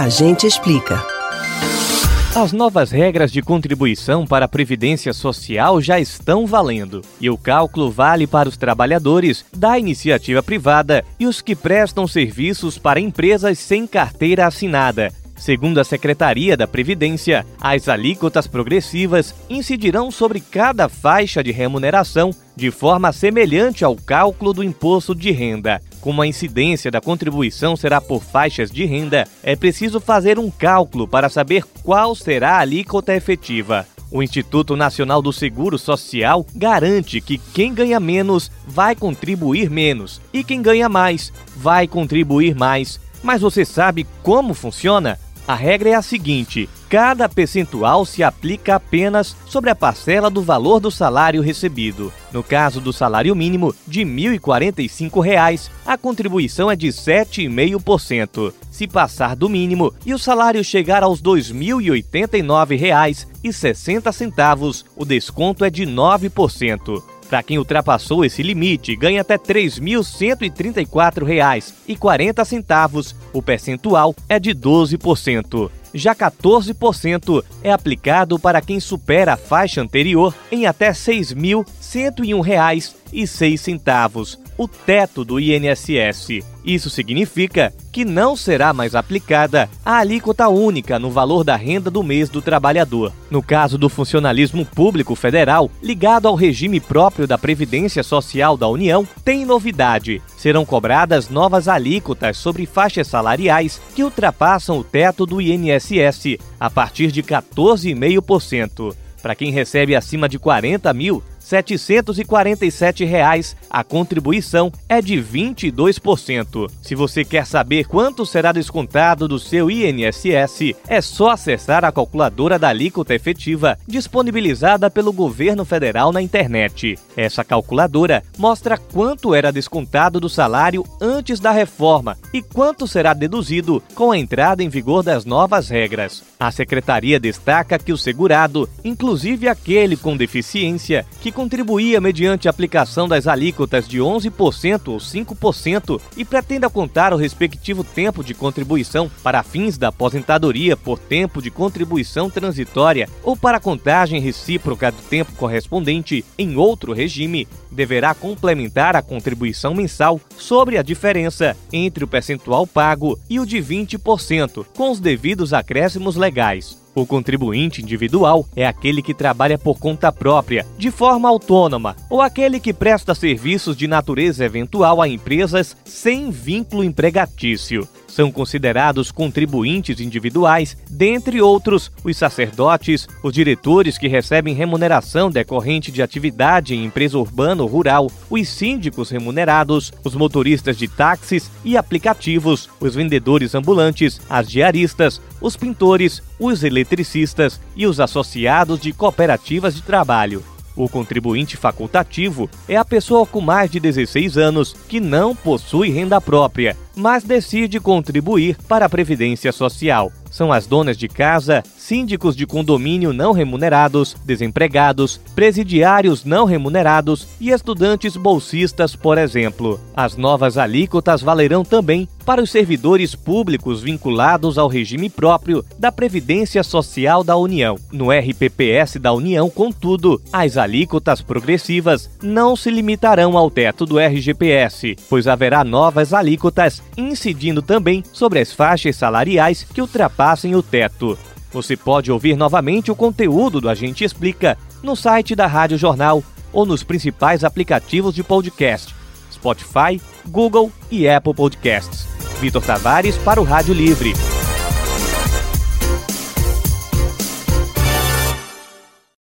A gente explica. As novas regras de contribuição para a Previdência Social já estão valendo, e o cálculo vale para os trabalhadores da iniciativa privada e os que prestam serviços para empresas sem carteira assinada. Segundo a Secretaria da Previdência, as alíquotas progressivas incidirão sobre cada faixa de remuneração de forma semelhante ao cálculo do imposto de renda. Como a incidência da contribuição será por faixas de renda, é preciso fazer um cálculo para saber qual será a alíquota efetiva. O Instituto Nacional do Seguro Social garante que quem ganha menos vai contribuir menos e quem ganha mais vai contribuir mais. Mas você sabe como funciona? A regra é a seguinte: cada percentual se aplica apenas sobre a parcela do valor do salário recebido. No caso do salário mínimo de R$ 1.045, a contribuição é de 7,5%. Se passar do mínimo e o salário chegar aos R$ 2.089,60, o desconto é de 9%. Para quem ultrapassou esse limite, ganha até R$ 3.134,40, o percentual é de 12%. Já 14% é aplicado para quem supera a faixa anterior em até R$ 6.101,06, o teto do INSS. Isso significa que não será mais aplicada a alíquota única no valor da renda do mês do trabalhador. No caso do funcionalismo público federal, ligado ao regime próprio da Previdência Social da União, tem novidade. Serão cobradas novas alíquotas sobre faixas salariais que ultrapassam o teto do INSS a partir de 14,5%. Para quem recebe acima de 40 mil, 747, reais, a contribuição é de 22%. Se você quer saber quanto será descontado do seu INSS, é só acessar a calculadora da alíquota efetiva disponibilizada pelo governo federal na internet. Essa calculadora mostra quanto era descontado do salário antes da reforma e quanto será deduzido com a entrada em vigor das novas regras. A secretaria destaca que o segurado, inclusive aquele com deficiência que contribuía mediante aplicação das alíquotas de 11% ou 5% e pretenda contar o respectivo tempo de contribuição para fins da aposentadoria por tempo de contribuição transitória ou para contagem recíproca do tempo correspondente em outro regime, deverá complementar a contribuição mensal sobre a diferença entre o percentual pago e o de 20%, com os devidos acréscimos legais. O contribuinte individual é aquele que trabalha por conta própria, de forma autônoma, ou aquele que presta serviços de natureza eventual a empresas sem vínculo empregatício. São considerados contribuintes individuais, dentre outros, os sacerdotes, os diretores que recebem remuneração decorrente de atividade em empresa urbana ou rural, os síndicos remunerados, os motoristas de táxis e aplicativos, os vendedores ambulantes, as diaristas, os pintores, os eletricistas e os associados de cooperativas de trabalho. O contribuinte facultativo é a pessoa com mais de 16 anos que não possui renda própria, mas decide contribuir para a Previdência Social. São as donas de casa, síndicos de condomínio não remunerados, desempregados, presidiários não remunerados e estudantes bolsistas, por exemplo. As novas alíquotas valerão também para os servidores públicos vinculados ao regime próprio da Previdência Social da União. No RPPS da União, contudo, as alíquotas progressivas não se limitarão ao teto do RGPS, pois haverá novas alíquotas incidindo também sobre as faixas salariais que ultrapassem o teto. Você pode ouvir novamente o conteúdo do Agente Explica no site da Rádio Jornal ou nos principais aplicativos de podcast: Spotify, Google e Apple Podcasts. Vitor Tavares para o Rádio Livre.